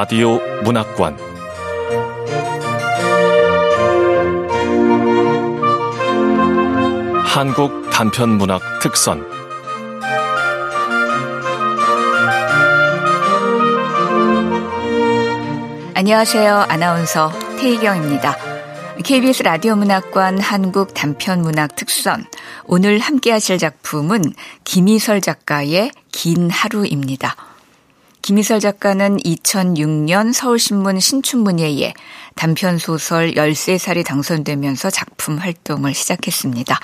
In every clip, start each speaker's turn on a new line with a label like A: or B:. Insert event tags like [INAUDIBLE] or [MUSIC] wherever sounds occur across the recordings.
A: 라디오 문학관 한국 단편 문학 특선
B: 안녕하세요. 아나운서 태희경입니다. KBS 라디오 문학관 한국 단편 문학 특선 오늘 함께 하실 작품은 김희설 작가의 긴 하루입니다. 김희설 작가는 2006년 서울신문 신춘문예에 단편소설 13살이 당선되면서 작품 활동을 시작했습니다.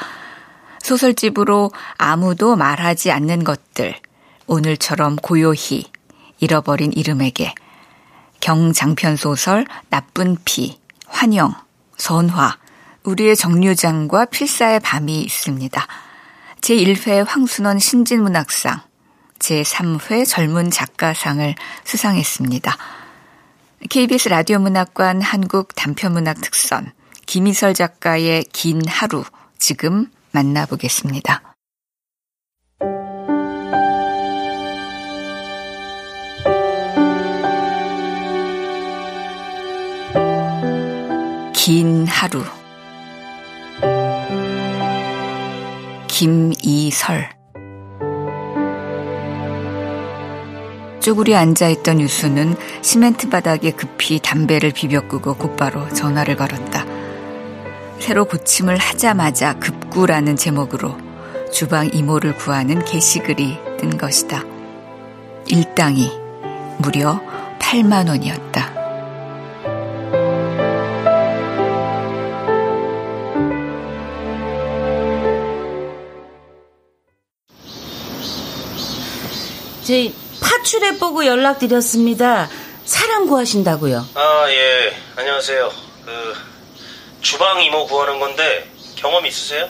B: 소설집으로 아무도 말하지 않는 것들, 오늘처럼 고요히, 잃어버린 이름에게, 경장편소설 나쁜 피, 환영, 선화, 우리의 정류장과 필사의 밤이 있습니다. 제1회 황순원 신진문학상, 제3회 젊은 작가상을 수상했습니다. KBS 라디오 문학관 한국 단편문학 특선 김희설 작가의 긴 하루 지금 만나보겠습니다. 긴 하루 김이설 쭈그리 앉아있던 유수는 시멘트 바닥에 급히 담배를 비벼 끄고 곧바로 전화를 걸었다. 새로 고침을 하자마자 급구라는 제목으로 주방 이모를 구하는 게시글이 뜬 것이다. 일당이 무려 8만 원이었다.
C: 제 파출해 보고 연락드렸습니다. 사람 구하신다고요.
D: 아, 예. 안녕하세요. 그 주방 이모 구하는 건데 경험 있으세요?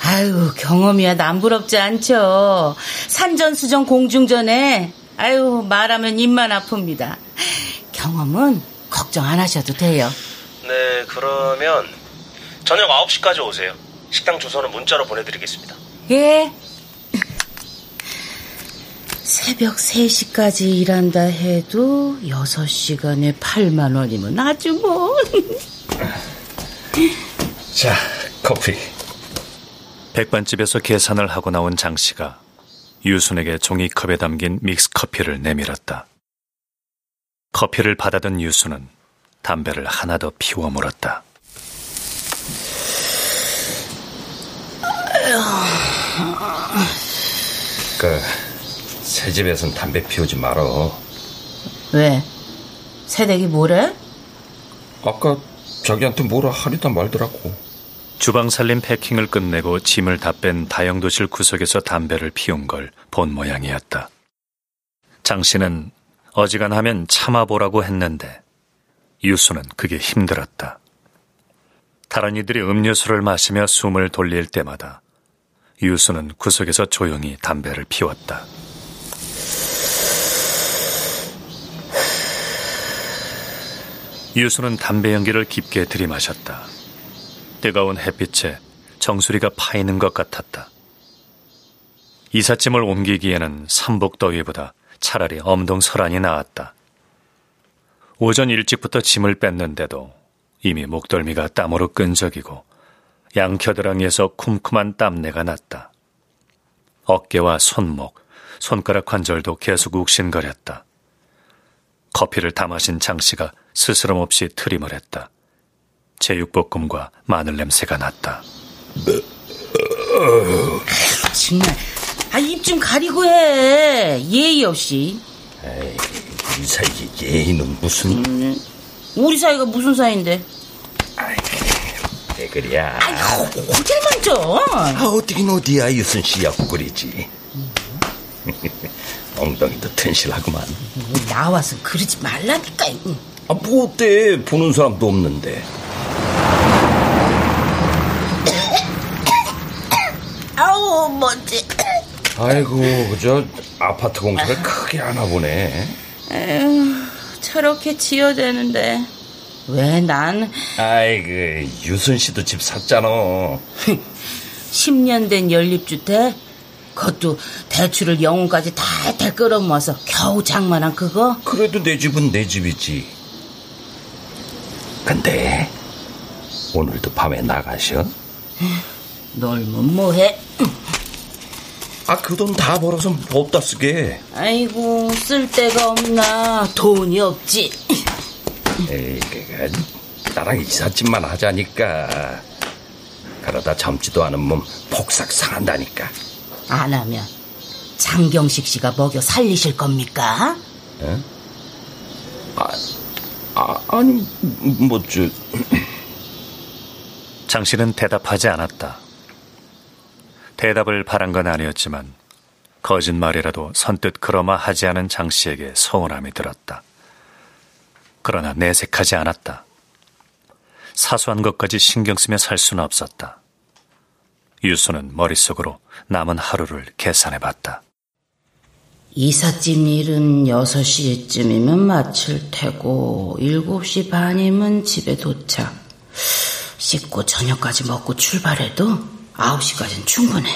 C: 아유, 경험이야 남부럽지 않죠. 산전수전 공중전에 아유, 말하면 입만 아픕니다. 경험은 걱정 안 하셔도 돼요.
D: 네, 그러면 저녁 9시까지 오세요. 식당 주소는 문자로 보내드리겠습니다.
C: 예. 새벽 3시까지 일한다 해도 6시간에 8만 원이면 아주 뭐. [LAUGHS]
E: 자, 커피.
A: 백반집에서 계산을 하고 나온 장 씨가 유순에게 종이컵에 담긴 믹스커피를 내밀었다. 커피를 받아든 유순은 담배를 하나 더 피워 물었다.
E: 그, 새 집에선 담배 피우지 말어.
C: 왜? 새댁이 뭐래?
E: 아까 자기한테 뭐라 하리다 말더라고.
A: 주방 살림 패킹을 끝내고 짐을 다 뺀 다용도실 구석에서 담배를 피운 걸 본 모양이었다. 장 씨는 어지간하면 참아보라고 했는데 유수는 그게 힘들었다. 다른 이들이 음료수를 마시며 숨을 돌릴 때마다 유수는 구석에서 조용히 담배를 피웠다. 유수는 담배 연기를 깊게 들이마셨다. 뜨거운 햇빛에 정수리가 파이는 것 같았다. 이삿짐을 옮기기에는 삼복더위보다 차라리 엄동설안이 나았다. 오전 일찍부터 짐을 뺐는데도 이미 목덜미가 땀으로 끈적이고 양켜드랑이에서 쿰쿰한 땀내가 났다. 어깨와 손목, 손가락 관절도 계속 욱신거렸다. 커피를 다 마신 장 씨가 스스럼 없이 트림을 했다. 제육볶음과 마늘 냄새가 났다.
C: 정말. 아, 입 좀 가리고 해. 예의 없이.
E: 에이, 우리 사이 예의는 무슨.
C: 음, 우리 사이가 무슨 사이인데?
E: 왜 그래야.
C: 아이고, 호텔만 좀.
E: 아, 어디긴 어디야, 유순 씨 옆구리지. [LAUGHS] 엉덩이도 튼실하구만.
C: 나와서 그러지 말라니까.
E: 아, 뭐 어때? 보는 사람도 없는데.
C: 아우, 뭔지.
E: 아이고, 저 아파트 공사를 크게 하나 보네.
C: 에휴, 저렇게 지어대는데. 왜 난
E: 아이고, 유순 씨도 집 샀잖아.
C: 10년 된 연립주택? 그것도 대출을 영혼까지 달달 끌어모아서 겨우 장만한 그거?
E: 그래도 내 집은 내 집이지. 근데 오늘도 밤에 나가셔?
C: 놀면 뭐해?
E: 아, 그 돈 다 벌어서 뭐다 쓰게.
C: 아이고 쓸 데가 없나 돈이 없지.
E: 에이, 그, 나랑 이삿짐만 하자니까. 그러다 젊지도 않은 몸 폭삭 상한다니까.
C: 안 하면 장경식 씨가 먹여 살리실 겁니까?
E: 아, 아 아니, 뭐, 저.
A: 장 씨는 대답하지 않았다. 대답을 바란 건 아니었지만 거짓말이라도 선뜻 그러마 하지 않은 장 씨에게 서운함이 들었다. 그러나 내색하지 않았다. 사소한 것까지 신경 쓰며 살 수는 없었다. 유수는 머릿속으로 남은 하루를 계산해 봤다.
C: 이삿짐 일은 6시쯤이면 마칠 테고 7시 반이면 집에 도착. 씻고 저녁까지 먹고 출발해도 9시까지는 충분해.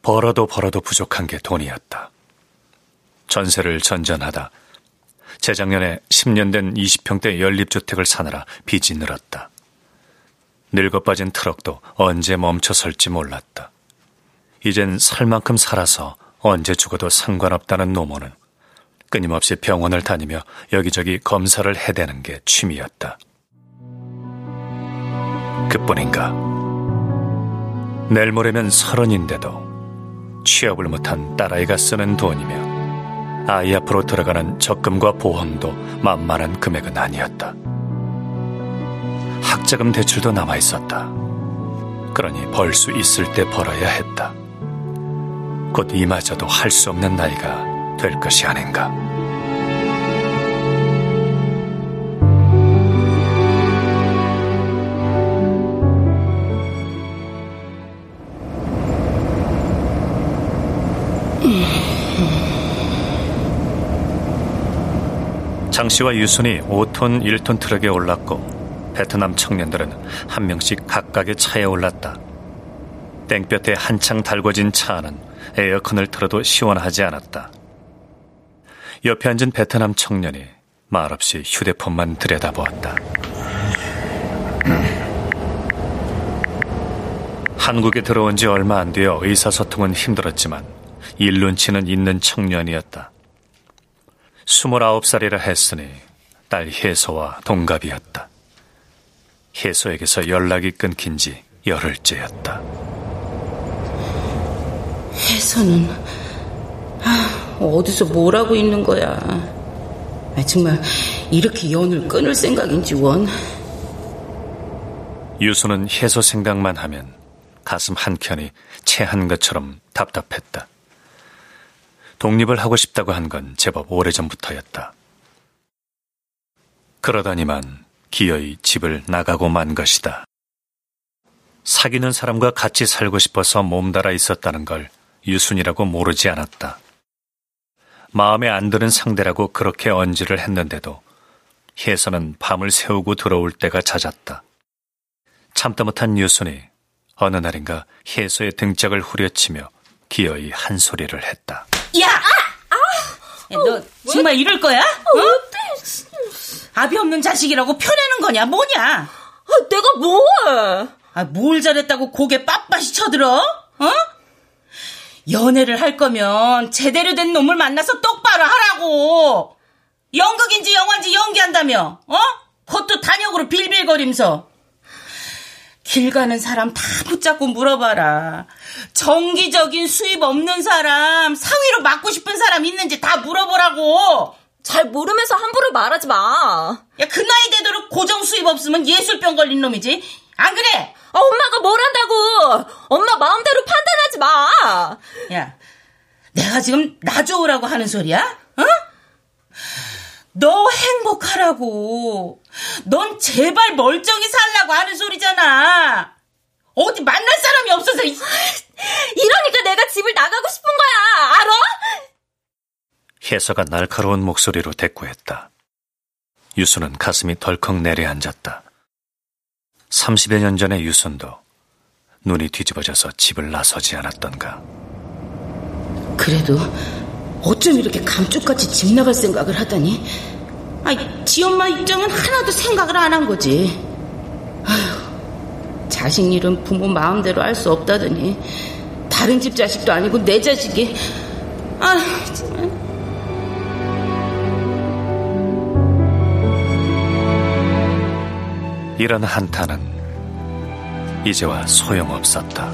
A: 벌어도 벌어도 부족한 게 돈이었다. 전세를 전전하다 재작년에 10년 된 20평대 연립주택을 사느라 빚이 늘었다. 늙어 빠진 트럭도 언제 멈춰설지 몰랐다. 이젠 살 만큼 살아서 언제 죽어도 상관없다는 노모는 끊임없이 병원을 다니며 여기저기 검사를 해대는 게 취미였다. 그뿐인가. 내일 모레면 서른인데도 취업을 못한 딸아이가 쓰는 돈이며 아이 앞으로 들어가는 적금과 보험도 만만한 금액은 아니었다. 학자금 대출도 남아 있었다. 그러니 벌 수 있을 때 벌어야 했다. 곧 이마저도 할 수 없는 나이가 될 것이 아닌가. 장 씨와 유순이 5톤, 1톤 트럭에 올랐고 베트남 청년들은 한 명씩 각각의 차에 올랐다. 땡볕에 한창 달궈진 차 안은 에어컨을 틀어도 시원하지 않았다. 옆에 앉은 베트남 청년이 말없이 휴대폰만 들여다보았다. 한국에 들어온 지 얼마 안 되어 의사소통은 힘들었지만 일 눈치는 있는 청년이었다. 29살이라 했으니 딸 혜소와 동갑이었다. 혜소에게서 연락이 끊긴 지 열흘째였다.
C: 혜서는 아, 어디서 뭘 하고 있는 거야? 아, 정말 이렇게 연을 끊을 생각인지 원.
A: 유수는 혜소 생각만 하면 가슴 한켠이 체한 것처럼 답답했다. 독립을 하고 싶다고 한 건 제법 오래전부터였다. 그러더니만 기어이 집을 나가고 만 것이다. 사귀는 사람과 같이 살고 싶어서 몸달아 있었다는 걸 유순이라고 모르지 않았다. 마음에 안 드는 상대라고 그렇게 언지를 했는데도 혜선은 밤을 새우고 들어올 때가 잦았다. 참다 못한 유순이 어느 날인가 혜소의 등짝을 후려치며 기어이 한 소리를 했다.
C: 야! 아! 야, 너 정말 이럴 거야? 어? 아비 없는 자식이라고 펴내는 거냐? 뭐냐?
F: 아, 내가 뭘?
C: 아, 뭘 잘했다고 고개 빳빳이 쳐들어? 어? 연애를 할 거면 제대로 된 놈을 만나서 똑바로 하라고. 연극인지 영화인지 연기한다며, 어? 그것도 단역으로 빌빌거리면서. 길 가는 사람 다 붙잡고 물어봐라. 정기적인 수입 없는 사람, 상위로 맡고 싶은 사람 있는지 다 물어보라고.
F: 잘 모르면서 함부로 말하지 마.
C: 야, 그 나이 되도록 고정 수입 없으면 예술병 걸린 놈이지. 안 그래?
F: 아, 엄마가 뭘 한다고. 엄마 마음대로 판단하지 마.
C: 야, 내가 지금 나 좋으라고 하는 소리야? 어? 너 행복하라고. 넌 제발 멀쩡히 살라고 하는 소리잖아. 어디 만날 사람이 없어서.
F: 이러니까 내가 집을 나가고 싶은 거야. 알아?
A: 혜서가 날카로운 목소리로 대꾸했다. 유수는 가슴이 덜컥 내려앉았다. 30여 년 전의 유순도 눈이 뒤집어져서 집을 나서지 않았던가.
C: 그래도 어쩜 이렇게 감쪽같이 집 나갈 생각을 하다니? 아이, 지 엄마 입장은 하나도 생각을 안 한 거지. 아휴, 자식 일은 부모 마음대로 할 수 없다더니 다른 집 자식도 아니고 내 자식이 아 정말.
A: 이런 한탄은 이제와 소용없었다.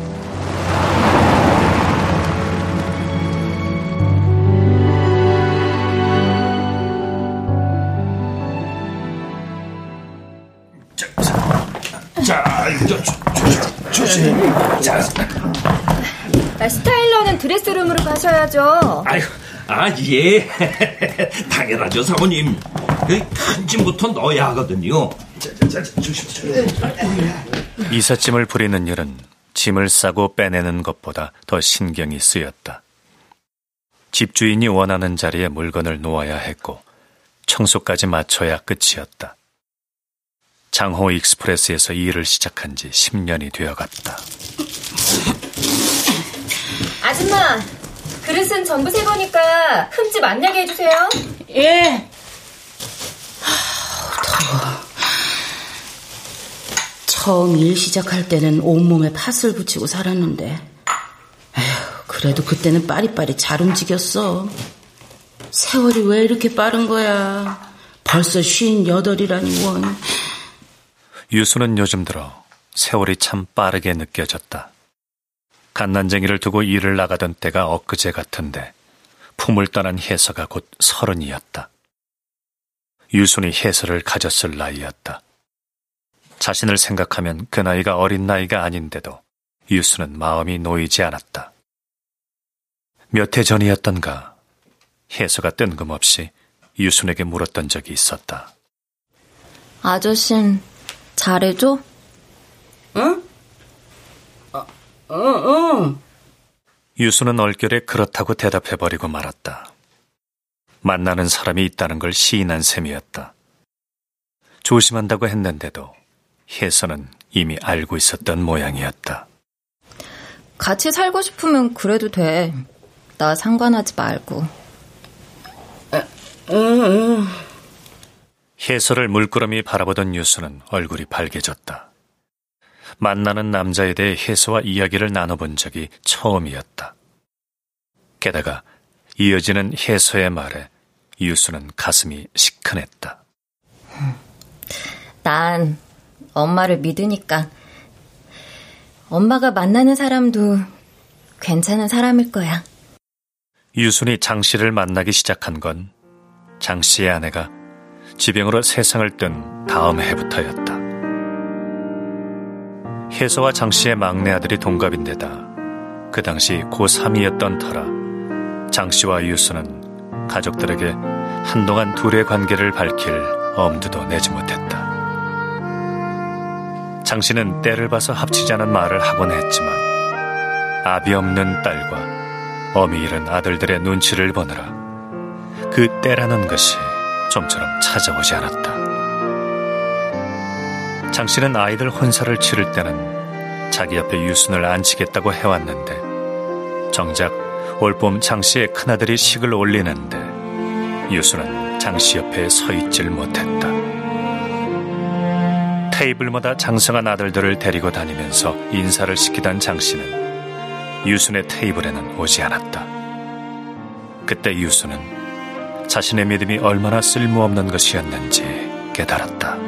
E: 자, 저, 조, 조심. 자,
F: 아, 스타일러는 드레스룸으로 가셔야죠.
E: 아유, 아, 예. [LAUGHS] 당연하죠, 사모님. 큰 짐부터 넣어야 하거든요. 자, 조심, 조심.
A: 이삿짐을 부리는 일은 짐을 싸고 빼내는 것보다 더 신경이 쓰였다. 집주인이 원하는 자리에 물건을 놓아야 했고 청소까지 마쳐야 끝이었다. 장호 익스프레스에서 일을 시작한 지 10년이 되어갔다.
F: 아줌마, 그릇은 전부 새 거니까 흠집 안 나게 해주세요.
C: 예. 처음 일 시작할 때는 온몸에 팥을 붙이고 살았는데, 에휴, 그래도 그때는 빠리빠리 잘 움직였어. 세월이 왜 이렇게 빠른 거야? 벌써 쉰 여덟이라니 원.
A: 유수는 요즘 들어 세월이 참 빠르게 느껴졌다. 갓난쟁이를 두고 일을 나가던 때가 엊그제 같은데 품을 떠난 혜서가 곧 서른이었다. 유순이 혜서를 가졌을 나이였다. 자신을 생각하면 그 나이가 어린 나이가 아닌데도 유수는 마음이 놓이지 않았다. 몇 해 전이었던가 혜서가 뜬금없이 유순에게 물었던 적이 있었다.
F: 아저씨는 잘해줘?
C: 응? 어, 어, 어.
A: 유수는 얼결에 그렇다고 대답해버리고 말았다. 만나는 사람이 있다는 걸 시인한 셈이었다. 조심한다고 했는데도 혜서는 이미 알고 있었던 모양이었다.
F: 같이 살고 싶으면 그래도 돼. 나 상관하지 말고.
C: 응, 응.
A: 혜서를 물끄러미 바라보던 유수는 얼굴이 밝아졌다. 만나는 남자에 대해 혜서와 이야기를 나눠본 적이 처음이었다. 게다가 이어지는 혜서의 말에 유수는 가슴이 시큰했다.
F: 난 엄마를 믿으니까 엄마가 만나는 사람도 괜찮은 사람일 거야.
A: 유순이 장 씨를 만나기 시작한 건 장 씨의 아내가 지병으로 세상을 뜬 다음 해부터였다. 혜서와 장 씨의 막내 아들이 동갑인데다 그 당시 고3이었던 터라 장 씨와 유수는 가족들에게 한동안 둘의 관계를 밝힐 엄두도 내지 못했다. 장 씨는 때를 봐서 합치자는 말을 하곤 했지만 아비 없는 딸과 어미 잃은 아들들의 눈치를 보느라 그 때라는 것이 좀처럼 찾아오지 않았다. 장 씨는 아이들 혼사를 치를 때는 자기 옆에 유순을 앉히겠다고 해왔는데 정작 올봄 장 씨의 큰아들이 식을 올리는데 유순은 장씨 옆에 서 있질 못했다. 테이블마다 장성한 아들들을 데리고 다니면서 인사를 시키던 장 씨는 유순의 테이블에는 오지 않았다. 그때 유순은 자신의 믿음이 얼마나 쓸모없는 것이었는지 깨달았다.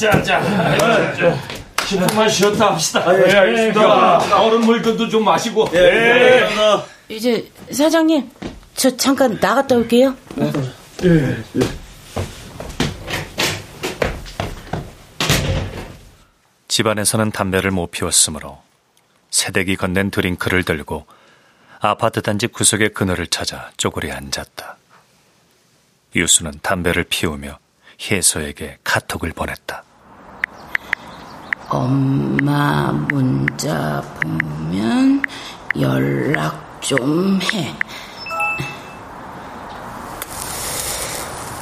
E: 자, 자, 자, 10분만 쉬었다 합시다. 아, 예, 알겠습니다. 얼음 물건도 좀 마시고. 예.
C: 이제 사장님, 저 잠깐 나갔다 올게요.
A: 집안에서는 담배를 못 피웠으므로 새댁이 건넨 드링크를 들고 아파트 단지 구석의 그늘을 찾아 쪼그려 앉았다. 유수는 담배를 피우며 혜서에게 카톡을 보냈다.
C: 엄마 문자 보면 연락 좀 해.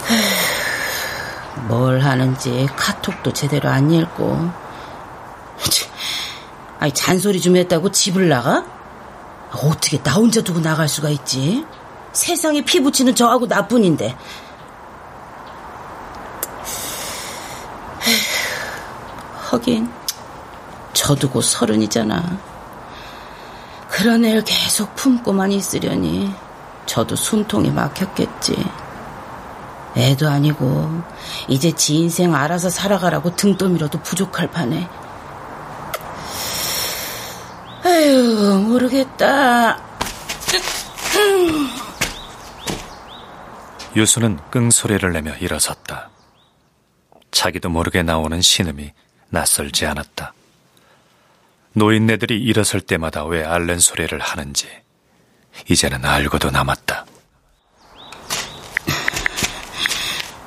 C: [SIGHS] 뭘 하는지 카톡도 제대로 안 읽고. 아니, 잔소리 좀 했다고 집을 나가? 어떻게 나 혼자 두고 나갈 수가 있지? 세상에 피 붙이는 저하고 나뿐인데. [SIGHS] 에휴. 하긴, 저도 곧 서른이잖아. 그런 애를 계속 품고만 있으려니 저도 숨통이 막혔겠지. 애도 아니고 이제 지 인생 알아서 살아가라고 등떠밀어도 부족할 판에. 아유 모르겠다.
A: 유수는 끙소리를 내며 일어섰다. 자기도 모르게 나오는 신음이 낯설지 않았다. 노인네들이 일어설 때마다 왜 앓는 소리를 하는지 이제는 알고도 남았다.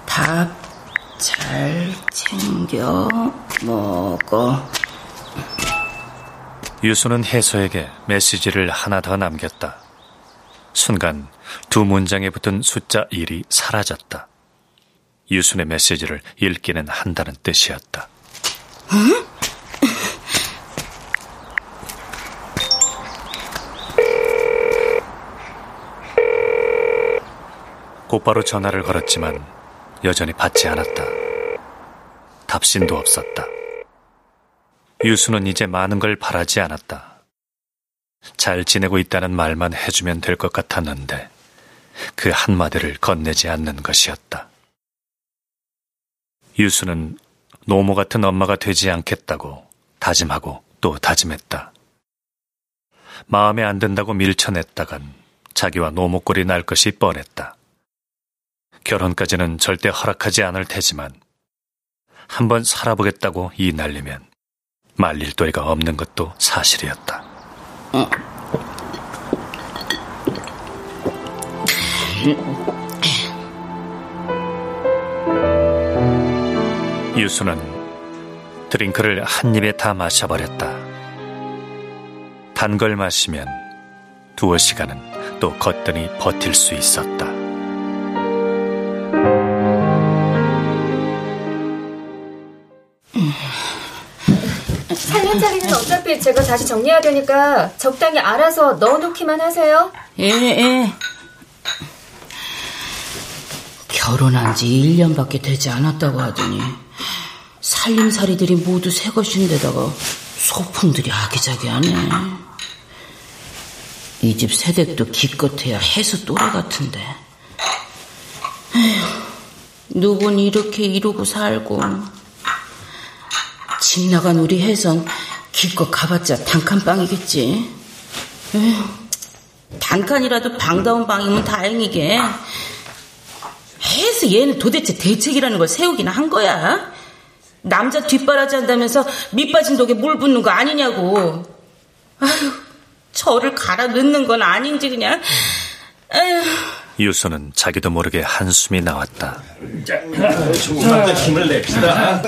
C: 밥 잘 챙겨 먹어.
A: 유수는 해소에게 메시지를 하나 더 남겼다. 순간 두 문장에 붙은 숫자 1이 사라졌다. 유순의 메시지를 읽기는 한다는 뜻이었다. 응? 곧바로 전화를 걸었지만 여전히 받지 않았다. 답신도 없었다. 유수는 이제 많은 걸 바라지 않았다. 잘 지내고 있다는 말만 해주면 될 것 같았는데 그 한마디를 건네지 않는 것이었다. 유수는 노모 같은 엄마가 되지 않겠다고 다짐하고 또 다짐했다. 마음에 안 든다고 밀쳐냈다간 자기와 노모꼴이 날 것이 뻔했다. 결혼까지는 절대 허락하지 않을 테지만 한번 살아보겠다고 이 날리면 말릴 도리가 없는 것도 사실이었다. 유수는 드링크를 한 입에 다 마셔버렸다. 단 걸 마시면 두어 시간은 또 거뜬히 버틸 수 있었다.
F: 살림 자리는 어차피 제가 다시 정리해야 되니까 적당히 알아서 넣어놓기만 하세요.
C: 예, 예. 결혼한 지 1년밖에 되지 않았다고 하더니 살림살이들이 모두 새 것인데다가 소품들이 아기자기하네. 이집 세댁도 기껏해야 해수 또래 같은데. 누군 이렇게 이러고 살고 집 나간 우리 해선 기껏 가봤자 단칸방이겠지. 에휴, 단칸이라도 방다운 방이면 다행이게. 해서 얘는 도대체 대책이라는 걸 세우기나 한 거야? 남자 뒷바라지 한다면서 밑빠진 독에 물 붓는 거 아니냐고. 아휴, 저를 갈아 넣는 건 아닌지 그냥.
A: 아휴. 유수는 자기도 모르게 한숨이 나왔다.
E: 자, 조금만 더 힘을 냅시다.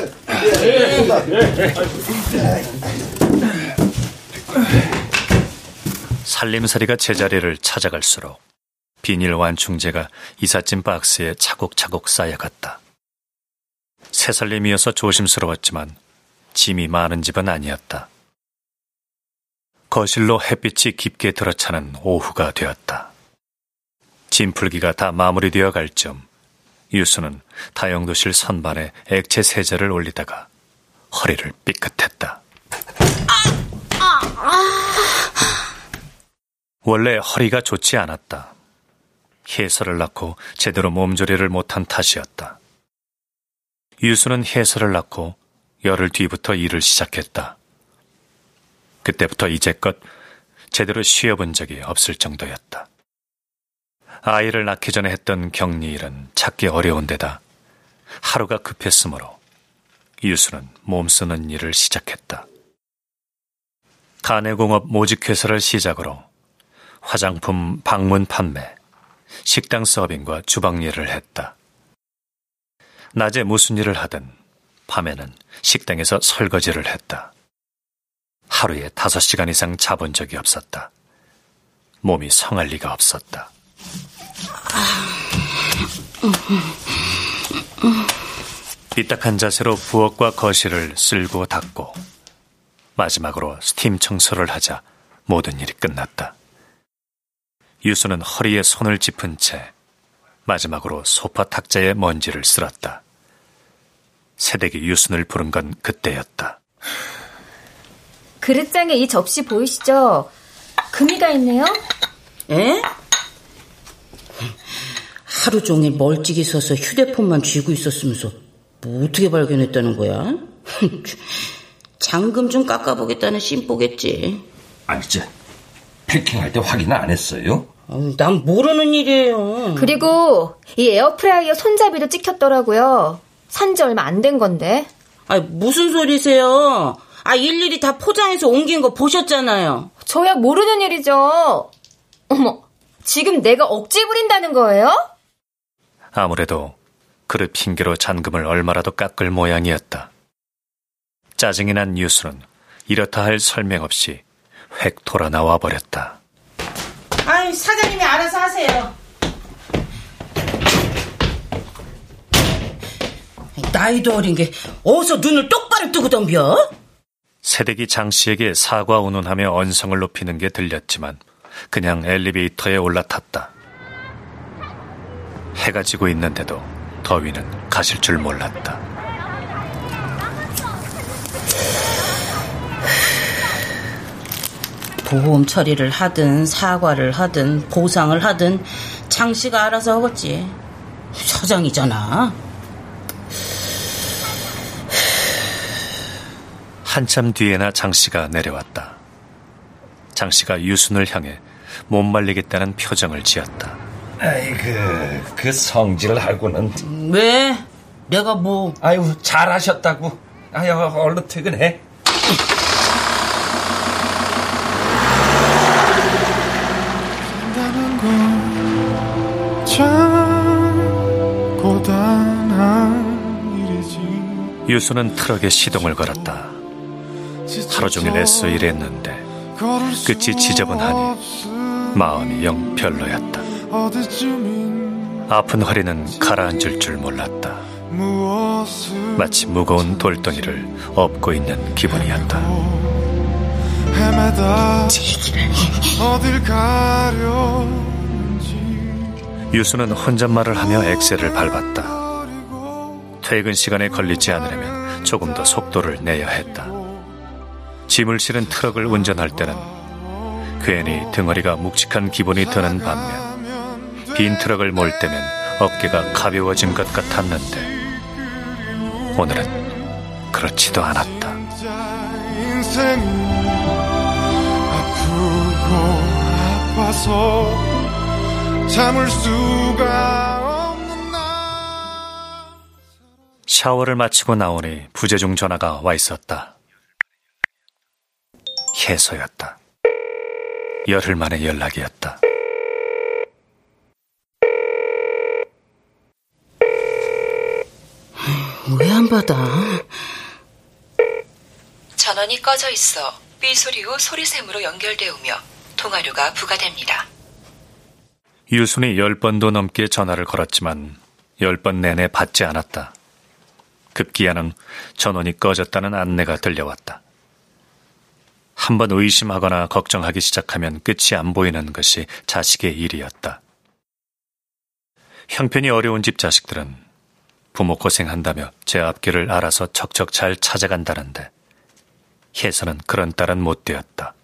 A: 살림살이가 제자리를 찾아갈수록 비닐 완충제가 이삿짐 박스에 차곡차곡 쌓여갔다. 새살림이어서 조심스러웠지만 짐이 많은 집은 아니었다. 거실로 햇빛이 깊게 들어차는 오후가 되었다. 짐풀기가 다 마무리되어 갈 점, 유수는 다용도실 선반에 액체 세제를 올리다가 허리를 삐끗했다. 원래 허리가 좋지 않았다. 해설을 낳고 제대로 몸조리를 못한 탓이었다. 유수는 해설을 낳고 열흘 뒤부터 일을 시작했다. 그때부터 이제껏 제대로 쉬어본 적이 없을 정도였다. 아이를 낳기 전에 했던 격리 일은 찾기 어려운 데다 하루가 급했으므로 유수는 몸쓰는 일을 시작했다. 가내공업 모직회사를 시작으로 화장품 방문 판매, 식당 서빙과 주방 일을 했다. 낮에 무슨 일을 하든 밤에는 식당에서 설거지를 했다. 하루에 다섯 시간 이상 자본 적이 없었다. 몸이 성할 리가 없었다. 삐딱한 자세로 부엌과 거실을 쓸고 닦고 마지막으로 스팀 청소를 하자 모든 일이 끝났다. 유수는 허리에 손을 짚은 채 마지막으로 소파 탁자에 먼지를 쓸었다. 새댁이 유순을 부른 건 그때였다.
F: 그릇장에 이 접시 보이시죠? 금이가 있네요.
C: 에? 하루 종일 멀찍이 서서 휴대폰만 쥐고 있었으면서 뭐 어떻게 발견했다는 거야? [LAUGHS] 잠금 좀 깎아보겠다는 심보겠지.
E: 아니, 저, 패킹할 때 확인 안 했어요?
C: 어, 난 모르는 일이에요.
F: 그리고 이 에어프라이어 손잡이도 찍혔더라고요. 산 지 얼마 안 된 건데.
C: 아 무슨 소리세요? 아 일일이 다 포장해서 옮긴 거 보셨잖아요.
F: 저야 모르는 일이죠. 어머, 지금 내가 억지 부린다는 거예요?
A: 아무래도 그릇 핑계로 잔금을 얼마라도 깎을 모양이었다. 짜증이 난 뉴스는 이렇다 할 설명 없이 획 돌아 나와 버렸다.
C: 아이 사장님이 알아서 하세요. 나이도 어린 게 어서 눈을 똑바로 뜨고 덤벼?
A: 새댁이 장 씨에게 사과 운운하며 언성을 높이는 게 들렸지만 그냥 엘리베이터에 올라탔다. 해가 지고 있는데도 더위는 가실 줄 몰랐다.
C: 보험 처리를 하든 사과를 하든 보상을 하든 장 씨가 알아서 하겠지. 서장이잖아.
A: 한참 뒤에나 장 씨가 내려왔다. 장 씨가 유순을 향해 못 말리겠다는 표정을 지었다.
E: 아이고, 그 성질하고는.
C: 왜? 내가 뭐?
E: 아유, 잘하셨다고. 아유, 얼른 퇴근해.
A: 유수는 트럭에 시동을 걸었다. 하루 종일 애써 일했는데 끝이 지저분하니 마음이 영 별로였다. 아픈 허리는 가라앉을 줄 몰랐다. 마치 무거운 돌덩이를 업고 있는 기분이었다. 유수는 혼잣말을 하며 엑셀을 밟았다. 퇴근 시간에 걸리지 않으려면 조금 더 속도를 내야 했다. 짐을 실은 트럭을 운전할 때는 괜히 등허리가 묵직한 기분이 드는 반면 빈 트럭을 몰 때면 어깨가 가벼워진 것 같았는데 오늘은 그렇지도 않았다. 아프고 아파서 참을 수가 샤워를 마치고 나오니 부재중 전화가 와 있었다. 해서였다. 열흘 만의 연락이었다.
C: 왜 안 받아?
B: 전원이 꺼져 있어 삐 소리 후 소리샘으로 연결되오며 통화료가 부과됩니다.
A: 유순이 열 번도 넘게 전화를 걸었지만 열 번 내내 받지 않았다. 급기야는 전원이 꺼졌다는 안내가 들려왔다. 한번 의심하거나 걱정하기 시작하면 끝이 안 보이는 것이 자식의 일이었다. 형편이 어려운 집 자식들은 부모 고생한다며 제 앞길을 알아서 척척 잘 찾아간다는데 혜선은 그런 딸은 못 되었다.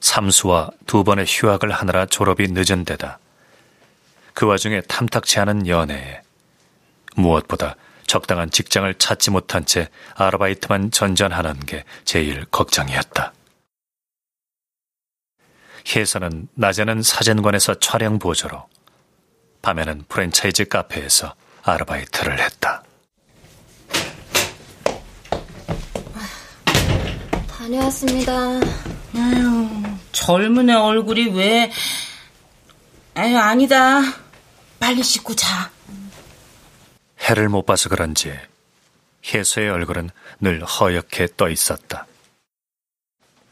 A: 삼수와 두 번의 휴학을 하느라 졸업이 늦은 데다 그 와중에 탐탁치 않은 연애에 무엇보다 적당한 직장을 찾지 못한 채 아르바이트만 전전하는 게 제일 걱정이었다. 혜선은 낮에는 사진관에서 촬영 보조로, 밤에는 프랜차이즈 카페에서 아르바이트를 했다.
F: 다녀왔습니다.
C: 아유, 젊은 애 얼굴이 왜... 아유, 아니다. 빨리 씻고 자.
A: 해를 못 봐서 그런지 혜수의 얼굴은 늘 허옇게 떠 있었다.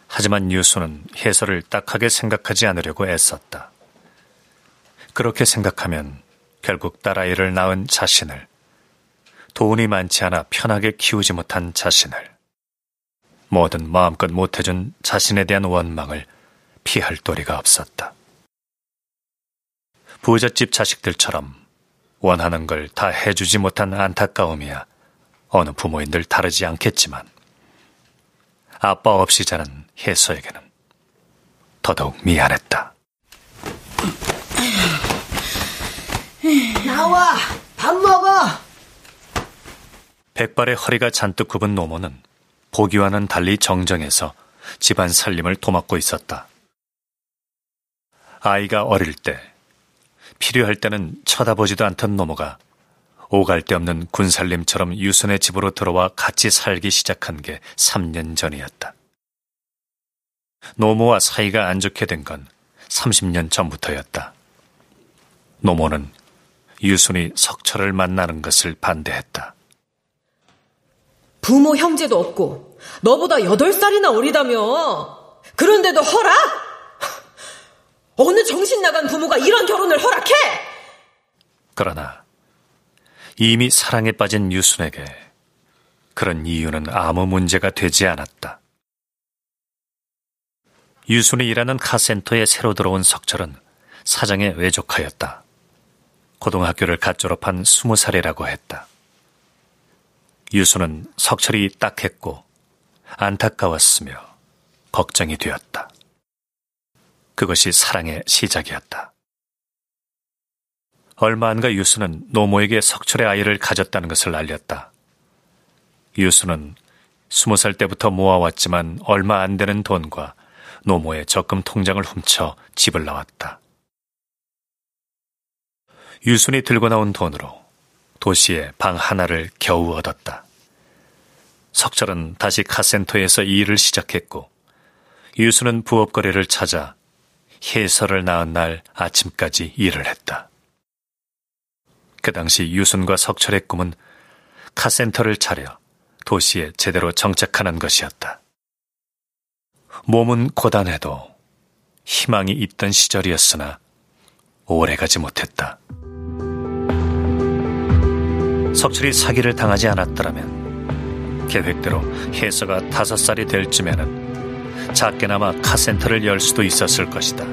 A: 하지만 유수는 혜서를 딱하게 생각하지 않으려고 애썼다. 그렇게 생각하면 결국 딸아이를 낳은 자신을 돈이 많지 않아 편하게 키우지 못한 자신을 뭐든 마음껏 못해준 자신에 대한 원망을 피할 도리가 없었다. 부잣집 자식들처럼 원하는 걸 다 해주지 못한 안타까움이야 어느 부모인들 다르지 않겠지만 아빠 없이 자란 혜서에게는 더더욱 미안했다.
G: 나와! 밥 먹어!
A: 백발의 허리가 잔뜩 굽은 노모는 보기와는 달리 정정해서 집안 살림을 도맡고 있었다. 아이가 어릴 때, 필요할 때는 쳐다보지도 않던 노모가 오갈 데 없는 군살림처럼 유선의 집으로 들어와 같이 살기 시작한 게 3년 전이었다. 노모와 사이가 안 좋게 된 건 30년 전부터였다. 노모는 유순이 석철을 만나는 것을 반대했다.
G: 부모 형제도 없고 너보다 여덟 살이나 어리다며. 그런데도 허락? 어느 정신 나간 부모가 이런 결혼을 허락해?
A: 그러나 이미 사랑에 빠진 유순에게 그런 이유는 아무 문제가 되지 않았다. 유순이 일하는 카센터에 새로 들어온 석철은 사장에 외족하였다. 고등학교를 갓 졸업한 스무 살이라고 했다. 유수는 석철이 딱했고 안타까웠으며 걱정이 되었다. 그것이 사랑의 시작이었다. 얼마 안가 유수는 노모에게 석철의 아이를 가졌다는 것을 알렸다. 유수는 스무 살 때부터 모아왔지만 얼마 안 되는 돈과 노모의 적금 통장을 훔쳐 집을 나왔다. 유순이 들고 나온 돈으로 도시에 방 하나를 겨우 얻었다. 석철은 다시 카센터에서 일을 시작했고 유수는 부업거래를 찾아 해설을 낳은 날 아침까지 일을 했다. 그 당시 유순과 석철의 꿈은 카센터를 차려 도시에 제대로 정착하는 것이었다. 몸은 고단해도 희망이 있던 시절이었으나 오래가지 못했다. 석철이 사기를 당하지 않았더라면 계획대로 혜서가 다섯 살이 될 쯤에는 작게나마 카센터를 열 수도 있었을 것이다.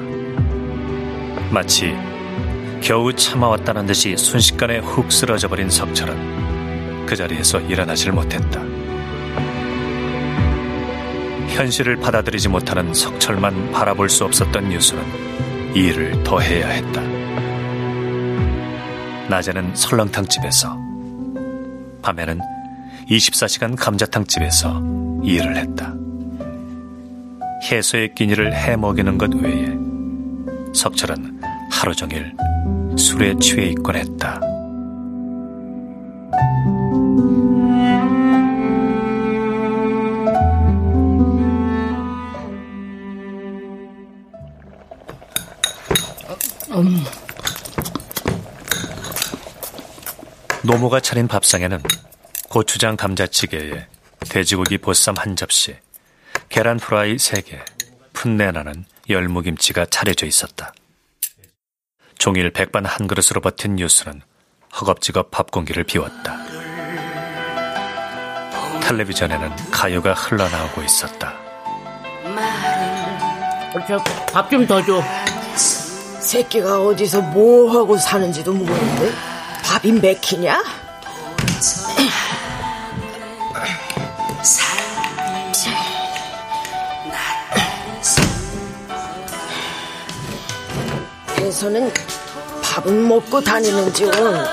A: 마치 겨우 참아왔다는 듯이 순식간에 훅 쓰러져 버린 석철은 그 자리에서 일어나질 못했다. 현실을 받아들이지 못하는 석철만 바라볼 수 없었던 유수는 일을 더 해야 했다. 낮에는 설렁탕집에서 밤에는 24시간 감자탕집에서 일을 했다. 해소의 끼니를 해 먹이는 것 외에 석철은 하루 종일 술에 취해 있곤 했다. 음. 노모가 차린 밥상에는 고추장 감자찌개에 돼지고기 보쌈 한 접시, 계란 프라이 세 개, 풋내 나는 열무김치가 차려져 있었다. 종일 백반 한 그릇으로 버틴 뉴스는 허겁지겁 밥 공기를 비웠다. 텔레비전에는 가요가 흘러나오고 있었다.
C: 밥 좀 더 줘.
G: 새끼가 어디서 뭐 하고 사는지도 모르는데 밥이 맥히냐? 에서는 밥은 먹고 다니는지 원.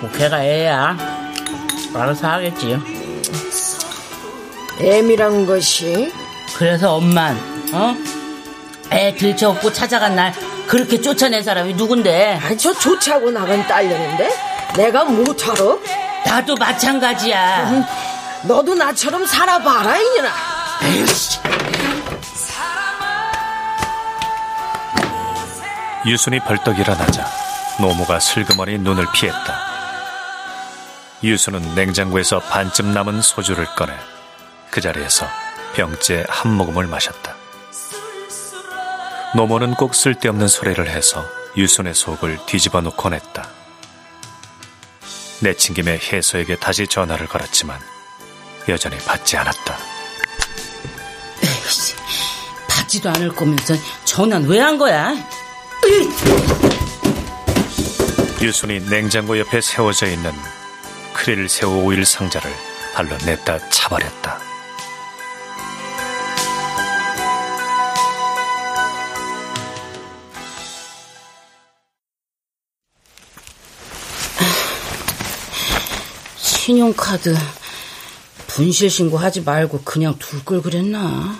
C: 뭐 걔가 애야. 알아서 하겠지.
G: 애미란 것이?
C: 그래서 엄만, 어? 애 들쳐업고 찾아간 날 그렇게 쫓아낸 사람이 누군데?
G: 아니, 저 쫓아고 나간 딸려는데? 내가 못하러?
C: 나도 마찬가지야.
G: 응, 너도 나처럼 살아봐라, 이년아.
A: 유순이 벌떡 일어나자 노모가 슬그머니 눈을 피했다. 유순은 냉장고에서 반쯤 남은 소주를 꺼내 그 자리에서 병째 한 모금을 마셨다. 노모는 꼭 쓸데없는 소리를 해서 유순의 속을 뒤집어 놓곤 했다. 내친 김에 혜서에게 다시 전화를 걸었지만 여전히 받지 않았다.
C: 에이씨, 받지도 않을 거면서 전화는 왜 한 거야?
A: 유순이 냉장고 옆에 세워져 있는 크릴 새우 오일 상자를 발로 냈다 차버렸다.
C: 신용카드 분실 신고하지 말고 그냥 둘 걸 그랬나?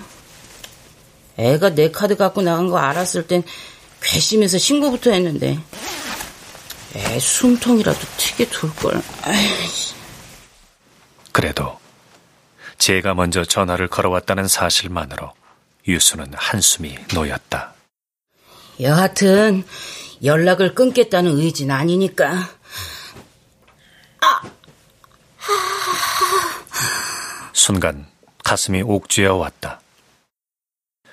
C: 애가 내 카드 갖고 나간 거 알았을 땐 괘씸해서 신고부터 했는데 애 숨통이라도 튀게 둘 걸.
A: 그래도 제가 먼저 전화를 걸어왔다는 사실만으로 유수는 한숨이 놓였다.
C: 여하튼 연락을 끊겠다는 의지는 아니니까.
A: 순간 가슴이 옥죄어 왔다.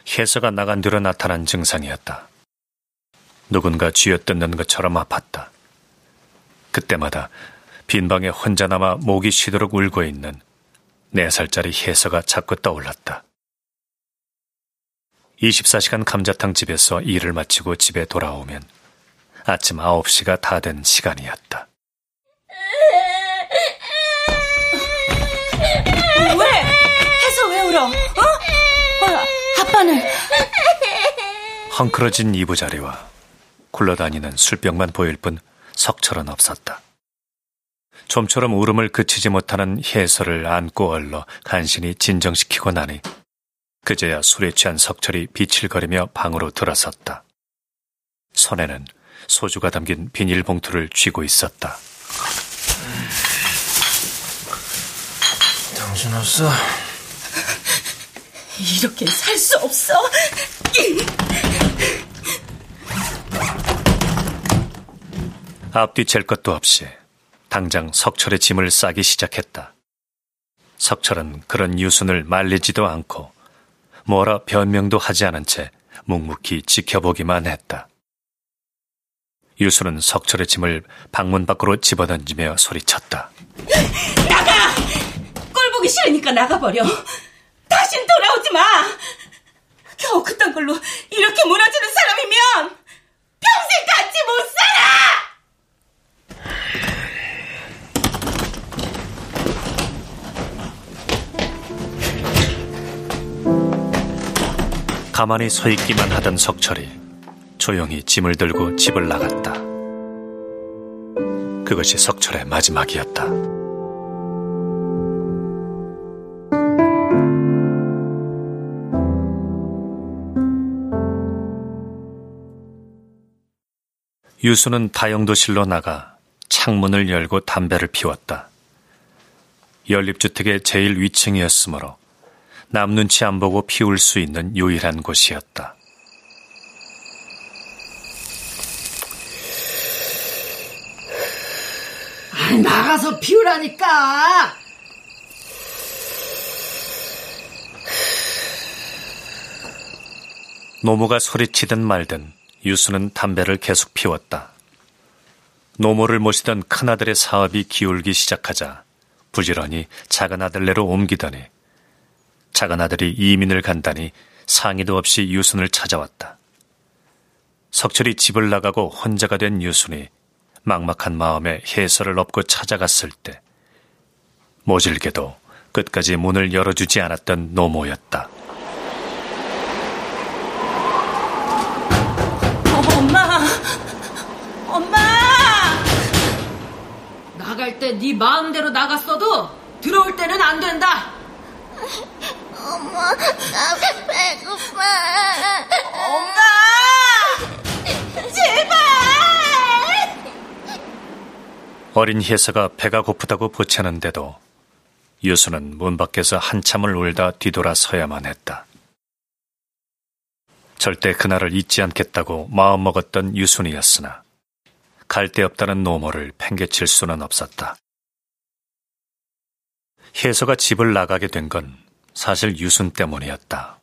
A: 혜서가 나간 뒤로 나타난 증상이었다. 누군가 쥐어뜯는 것처럼 아팠다. 그때마다 빈방에 혼자 남아 목이 쉬도록 울고 있는 네 살짜리 혜서가 자꾸 떠올랐다. 24시간 감자탕 집에서 일을 마치고 집에 돌아오면 아침 9시가 다 된 시간이었다.
C: 왜? 해서 왜 울어? 어? 어 아빠는?
A: 헝클어진 이부자리와 굴러다니는 술병만 보일 뿐 석철은 없었다. 좀처럼 울음을 그치지 못하는 혜서를 안고 얼러 간신히 진정시키고 나니 그제야 술에 취한 석철이 비칠거리며 방으로 들어섰다. 손에는 소주가 담긴 비닐봉투를 쥐고 있었다.
D: 당신 없어?
C: 이렇게 살 수 없어.
A: 앞뒤 잴 것도 없이 당장 석철의 짐을 싸기 시작했다. 석철은 그런 유순을 말리지도 않고 뭐라 변명도 하지 않은 채 묵묵히 지켜보기만 했다. 유수는 석철의 짐을 방문 밖으로 집어던지며 소리쳤다.
C: 나가! 꼴 보기 싫으니까 나가버려. 다신 돌아오지 마! 겨우 그딴 걸로 이렇게 무너지는 사람이면 평생 같이 못 살아!
A: 가만히 서 있기만 하던 석철이 조용히 짐을 들고 집을 나갔다. 그것이 석철의 마지막이었다. 유수는 다용도실로 나가 창문을 열고 담배를 피웠다. 연립주택의 제일 위층이었으므로 남 눈치 안 보고 피울 수 있는 유일한 곳이었다.
G: 나가서 피우라니까!
A: 노모가 소리치든 말든 유수는 담배를 계속 피웠다. 노모를 모시던 큰아들의 사업이 기울기 시작하자 부지런히 작은 아들네로 옮기더니 작은 아들이 이민을 간다니 상의도 없이 유순을 찾아왔다. 석철이 집을 나가고 혼자가 된 유순이 막막한 마음에 해설을 업고 찾아갔을 때 모질게도 끝까지 문을 열어주지 않았던 노모였다.
C: 엄마!
G: 나갈 때 네 마음대로 나갔어도 들어올 때는 안 된다.
H: 엄마, 나 배고파.
C: 엄마! 제발!
A: 어린 혜서가 배가 고프다고 보채는데도 유수는 문 밖에서 한참을 울다 뒤돌아서야만 했다. 절대 그날을 잊지 않겠다고 마음먹었던 유순이었으나 갈데 없다는 노모를 팽개칠 수는 없었다. 혜서가 집을 나가게 된 건 사실 유순 때문이었다.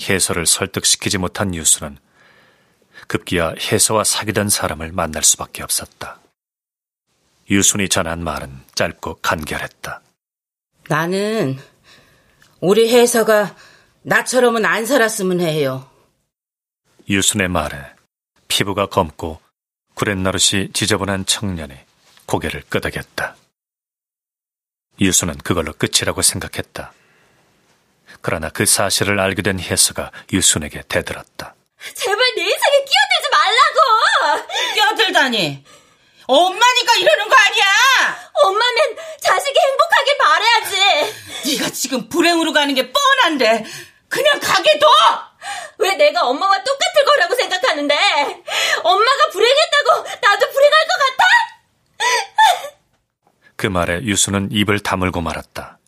A: 혜서를 설득시키지 못한 유순은 급기야 혜서와 사귀던 사람을 만날 수밖에 없었다. 유순이 전한 말은 짧고 간결했다.
C: 나는 우리 회사가 나처럼은 안 살았으면 해요.
A: 유순의 말에 피부가 검고 구렛나룻이 지저분한 청년이 고개를 끄덕였다. 유수는 그걸로 끝이라고 생각했다. 그러나 그 사실을 알게 된 혜수가 유순에게 대들었다.
F: 제발 내 인생에 끼어들지 말라고!
C: 끼어들다니. 엄마니까 이러는 거 아니야!
F: 엄마는 자식이 행복하길 바라야지!
C: 네가 지금 불행으로 가는 게 뻔한데 그냥 가게 둬!
F: 왜 내가 엄마와 똑같을 거라고 생각하는데? 엄마가 불행했다고 나도 불행할 것 같아? [LAUGHS]
A: 그 말에 유수는 입을 다물고 말았다.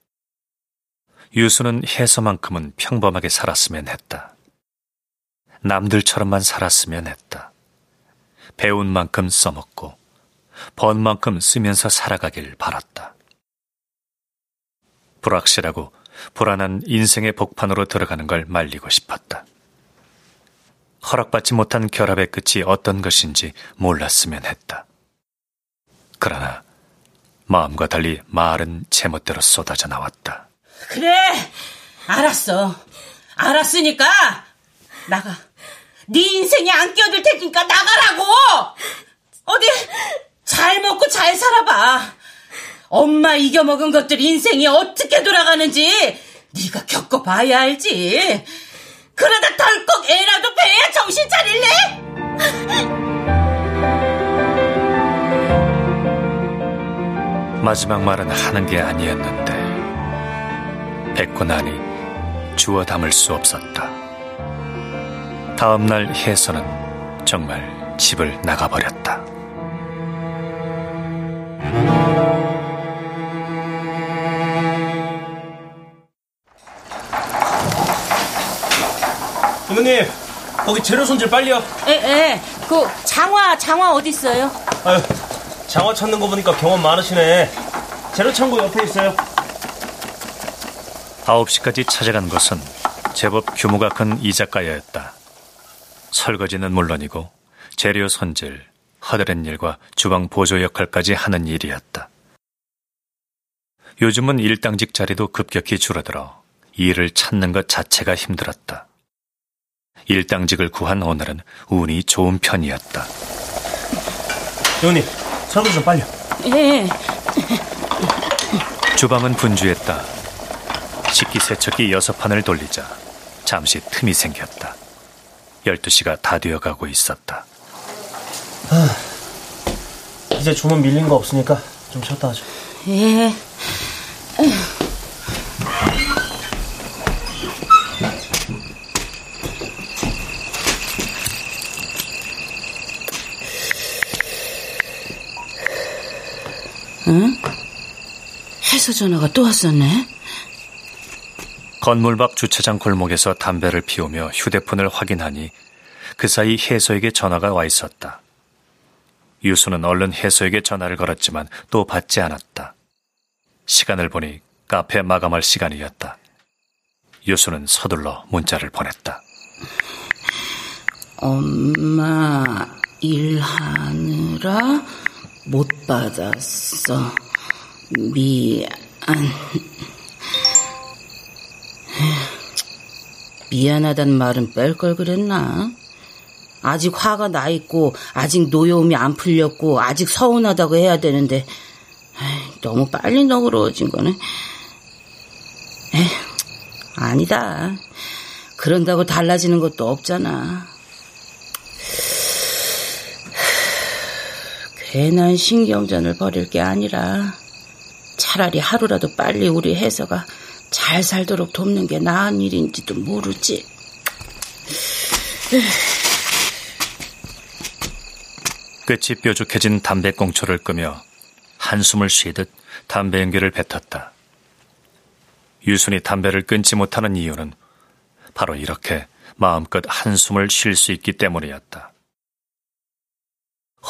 A: 유수는 해서만큼은 평범하게 살았으면 했다. 남들처럼만 살았으면 했다. 배운 만큼 써먹고 번 만큼 쓰면서 살아가길 바랐다. 불확실하고 불안한 인생의 복판으로 들어가는 걸 말리고 싶었다. 허락받지 못한 결합의 끝이 어떤 것인지 몰랐으면 했다. 그러나 마음과 달리 말은 제멋대로 쏟아져 나왔다.
C: 그래, 알았어. 알았으니까 나가. 네 인생에 안 끼어들 테니까 나가라고. 어디 잘 먹고 잘 살아봐. 엄마 이겨먹은 것들 인생이 어떻게 돌아가는지 네가 겪어봐야 알지. 그러다 덜컥 애라도 배야 정신 차릴래?
A: 마지막 말은 하는 게 아니었는데 나니 주워 담을 수 없었다. 다음 날 혜선은 정말 집을 나가버렸다.
D: 이모님, 거기 재료 손질 빨리요.
C: 에, 에, 그 장화, 장화 어디 있어요?
D: 아유, 장화 찾는 거 보니까 경험 많으시네. 재료 창고 옆에 있어요.
A: 9시까지 찾아간 곳은 제법 규모가 큰 이자카야였다. 설거지는 물론이고 재료 손질, 허드렛 일과 주방 보조 역할까지 하는 일이었다. 요즘은 일당직 자리도 급격히 줄어들어 일을 찾는 것 자체가 힘들었다. 일당직을 구한 오늘은 운이 좋은 편이었다.
D: 이모님, 설거지 좀 빨리요.
C: 예.
A: 주방은 분주했다. 식기 세척기 여섯 판을 돌리자 잠시 틈이 생겼다. 12시가 다 되어가고 있었다.
D: 이제 주문 밀린 거 없으니까 좀 쉬었다 하죠.
C: 예. 해서 전화가 또 왔었네?
A: 건물 밖 주차장 골목에서 담배를 피우며 휴대폰을 확인하니 그 사이 혜서에게 전화가 와 있었다. 유수는 얼른 혜서에게 전화를 걸었지만 또 받지 않았다. 시간을 보니 카페 마감할 시간이었다. 유수는 서둘러 문자를 보냈다.
C: 엄마 일하느라 못 받았어. 미안. 미안하단 말은 뺄 걸 그랬나? 아직 화가 나 있고 아직 노여움이 안 풀렸고 아직 서운하다고 해야 되는데 너무 빨리 너그러워진 거네. 에이, 아니다. 그런다고 달라지는 것도 없잖아. 괜한 신경전을 벌일 게 아니라 차라리 하루라도 빨리 우리 혜서가 잘 살도록 돕는 게 나은 일인지도 모르지.
A: 끝이 뾰족해진 담배꽁초를 끄며 한숨을 쉬듯 담배 연기를 뱉었다. 유순이 담배를 끊지 못하는 이유는 바로 이렇게 마음껏 한숨을 쉴 수 있기 때문이었다.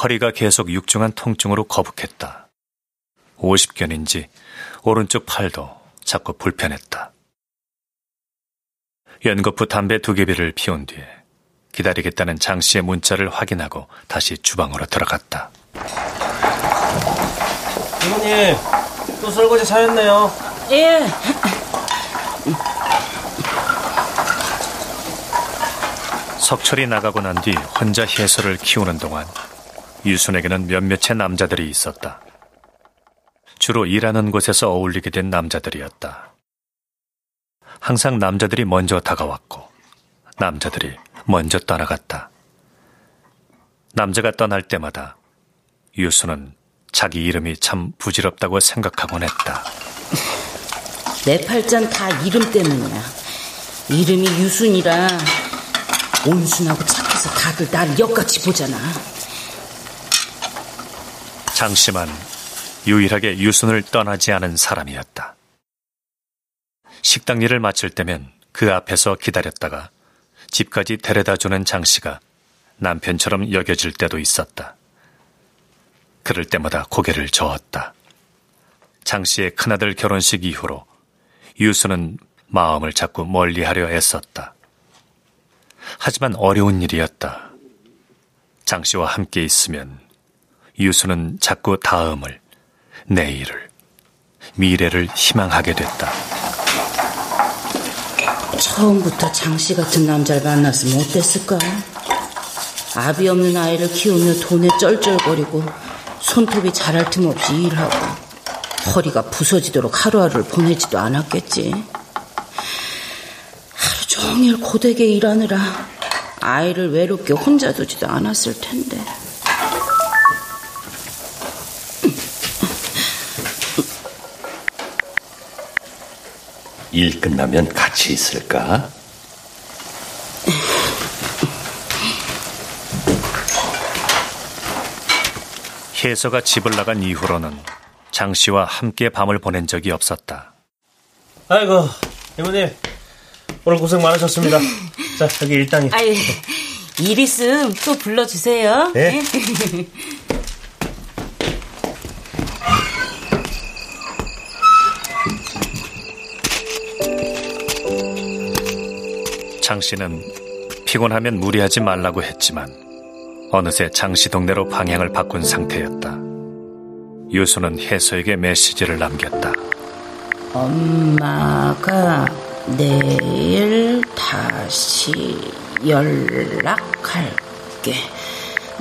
A: 허리가 계속 육중한 통증으로 거북했다. 50견인지 오른쪽 팔도 자꾸 불편했다. 연거푸 담배 두 개비를 피운 뒤에 기다리겠다는 장 씨의 문자를 확인하고 다시 주방으로 들어갔다.
D: 이모님, 또 설거지 사였네요.
C: 예.
A: 석철이 나가고 난 뒤 혼자 해소를 키우는 동안 유순에게는 몇몇의 남자들이 있었다. 주로 일하는 곳에서 어울리게 된 남자들이었다. 항상 남자들이 먼저 다가왔고 남자들이 먼저 떠나갔다. 남자가 떠날 때마다 유수는 자기 이름이 참 부질없다고 생각하곤 했다.
C: 내 팔자는 다 이름 때문이야. 이름이 유순이라 온순하고 착해서 다들 나를 역같이 보잖아.
A: 장씨만 유일하게 유순을 떠나지 않은 사람이었다. 식당 일을 마칠 때면 그 앞에서 기다렸다가 집까지 데려다 주는 장 씨가 남편처럼 여겨질 때도 있었다. 그럴 때마다 고개를 저었다. 장 씨의 큰아들 결혼식 이후로 유수는 마음을 자꾸 멀리 하려 애썼다. 하지만 어려운 일이었다. 장 씨와 함께 있으면 유수는 자꾸 다음을, 내일을, 미래를 희망하게 됐다.
C: 처음부터 장씨 같은 남자를 만났으면 어땠을까? 아비 없는 아이를 키우며 돈에 쩔쩔거리고 손톱이 자랄 틈 없이 일하고 허리가 부서지도록 하루하루를 보내지도 않았겠지. 하루 종일 고되게 일하느라 아이를 외롭게 혼자 두지도 않았을 텐데.
E: 일 끝나면 같이 있을까?
A: 혜서가 집을 나간 이후로는 장 씨와 함께 밤을 보낸 적이 없었다.
D: 아이고, 이모님. 오늘 고생 많으셨습니다. [LAUGHS] 자, 여기 일당이.
C: 아이, 일 있음 또 불러주세요.
D: 네. [LAUGHS]
A: 장 씨는 피곤하면 무리하지 말라고 했지만 어느새 장씨 동네로 방향을 바꾼 상태였다. 유수는 혜서에게 메시지를 남겼다.
C: 엄마가 내일 다시 연락할게.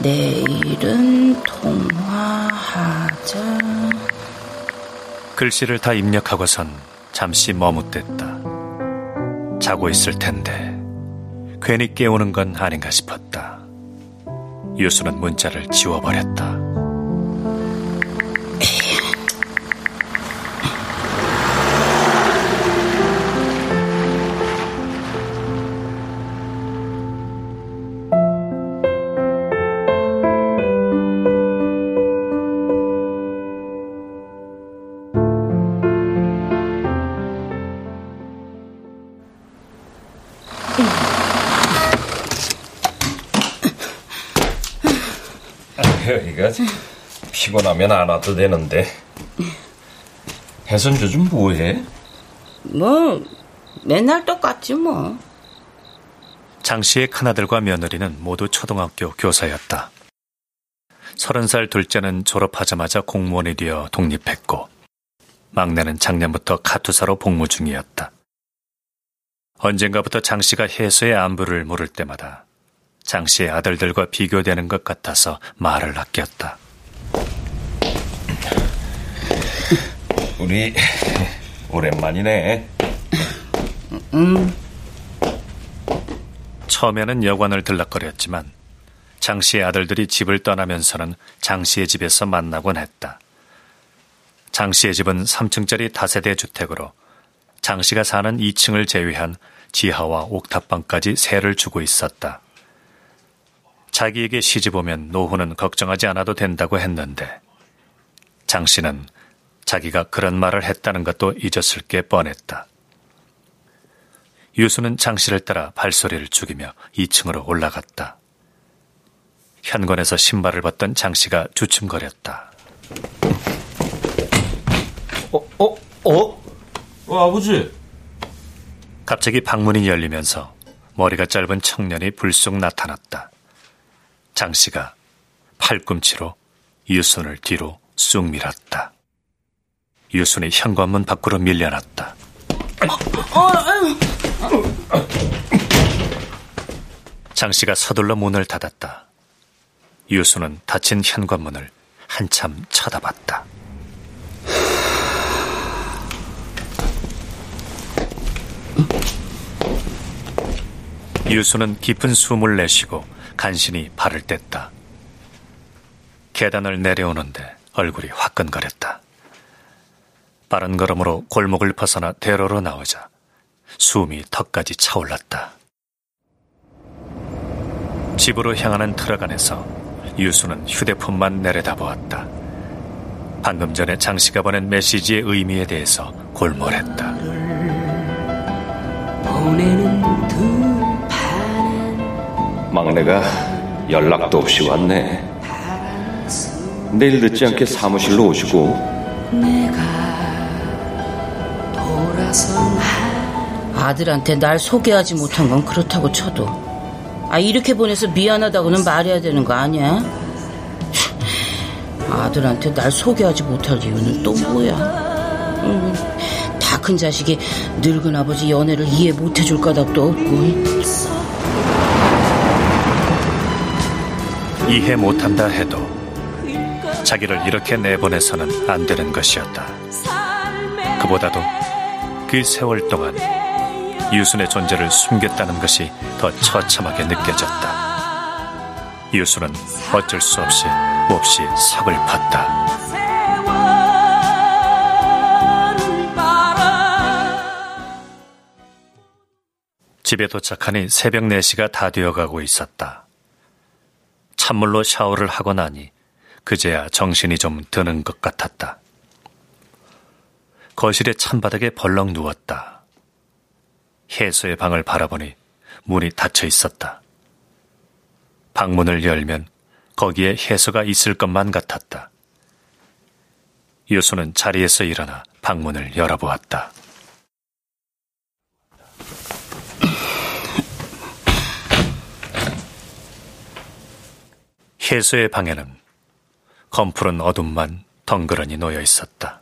C: 내일은 통화하자.
A: 글씨를 다 입력하고선 잠시 머뭇댔다. 자고 있을 텐데 괜히 깨우는 건 아닌가 싶었다. 유수는 문자를 지워버렸다.
E: 여기가 피곤하면 안 와도 되는데. 혜선 요즘 뭐해?
C: 뭐, 맨날 똑같지 뭐.
A: 장 씨의 큰아들과 며느리는 모두 초등학교 교사였다. 서른 살 둘째는 졸업하자마자 공무원이 되어 독립했고, 막내는 작년부터 카투사로 복무 중이었다. 언젠가부터 장 씨가 혜수의 안부를 물을 때마다 장 씨의 아들들과 비교되는 것 같아서 말을 아꼈다.
E: 우리 오랜만이네.
A: 처음에는 여관을 들락거렸지만 장 씨의 아들들이 집을 떠나면서는 장 씨의 집에서 만나곤 했다. 장 씨의 집은 3층짜리 다세대 주택으로 장 씨가 사는 2층을 제외한 지하와 옥탑방까지 세를 주고 있었다. 자기에게 시집 오면 노후는 걱정하지 않아도 된다고 했는데 장 씨는 자기가 그런 말을 했다는 것도 잊었을 게 뻔했다. 유수는 장 씨를 따라 발소리를 죽이며 2층으로 올라갔다. 현관에서 신발을 벗던 장 씨가 주춤거렸다.
D: 어, 어, 어? 어, 아버지.
A: 갑자기 방문이 열리면서 머리가 짧은 청년이 불쑥 나타났다. 장 씨가 팔꿈치로 유손을 뒤로 쑥 밀었다. 유순이 현관문 밖으로 밀려났다. 장 씨가 서둘러 문을 닫았다. 유수는 닫힌 현관문을 한참 쳐다봤다. 유수는 깊은 숨을 내쉬고 간신히 발을 뗐다. 계단을 내려오는데 얼굴이 화끈거렸다. 빠른 걸음으로 골목을 벗어나 대로로 나오자 숨이 턱까지 차올랐다. 집으로 향하는 트럭 안에서 유수는 휴대폰만 내려다보았다. 방금 전에 장 씨가 보낸 메시지의 의미에 대해서 골몰했다.
I: 막내가 연락도 없이 왔네. 내일 늦지 않게 사무실로 오시고
C: 아들한테 날 소개하지 못한 건 그렇다고 쳐도 아 이렇게 보내서 미안하다고는 말해야 되는 거 아니야? 아들한테 날 소개하지 못할 이유는 또 뭐야? 음, 다 큰 자식이 늙은 아버지 연애를 이해 못해줄 까닭도 없고
A: 이해 못한다 해도 자기를 이렇게 내보내서는 안 되는 것이었다. 그보다도 그 세월 동안 유순의 존재를 숨겼다는 것이 더 처참하게 느껴졌다. 유순은 어쩔 수 없이 몹시 서글펐다. 집에 도착하니 새벽 4시가 다 되어가고 있었다. 찬물로 샤워를 하고 나니 그제야 정신이 좀 드는 것 같았다. 거실의 찬바닥에 벌렁 누웠다. 혜수의 방을 바라보니 문이 닫혀 있었다. 방문을 열면 거기에 혜수가 있을 것만 같았다. 유수는 자리에서 일어나 방문을 열어보았다. 혜수의 방에는 검푸른 어둠만 덩그러니 놓여 있었다.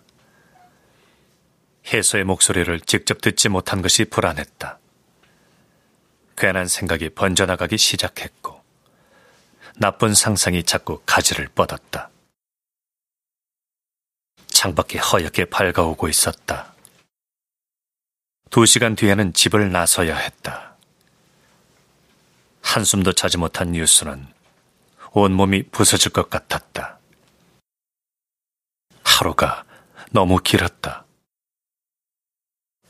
A: 혜수의 목소리를 직접 듣지 못한 것이 불안했다. 괜한 생각이 번져나가기 시작했고, 나쁜 상상이 자꾸 가지를 뻗었다. 창밖이 허옇게 밝아오고 있었다. 두 시간 뒤에는 집을 나서야 했다. 한숨도 자지 못한 뉴스는 온몸이 부서질 것 같았다. 하루가 너무 길었다.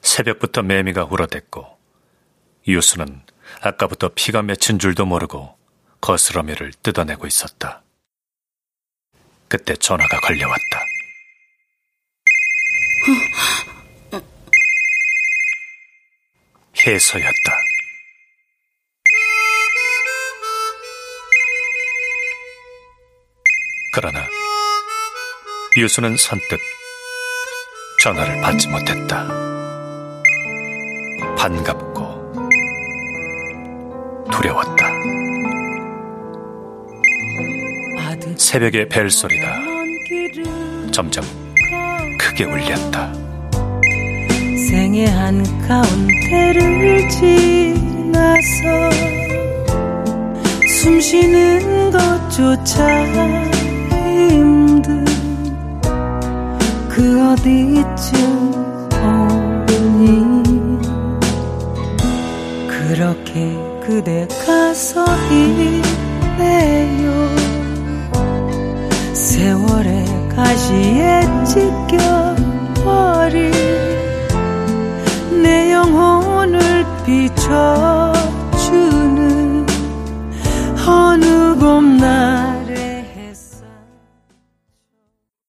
A: 새벽부터 매미가 울어댔고 유수는 아까부터 피가 맺힌 줄도 모르고 거스러미를 뜯어내고 있었다. 그때 전화가 걸려왔다. 해서였다. 그러나 유수는 선뜻 전화를 받지 못했다. 반갑고 두려웠다. 새벽의 벨소리가 점점 크게 울렸다.
J: 생의 한가운데를 지나서 숨 쉬는 것조차 그 어디쯤 오니 그렇게 그대 가 서 있네요? 세월의 가시에 찢겨버린 내 영혼을 비춰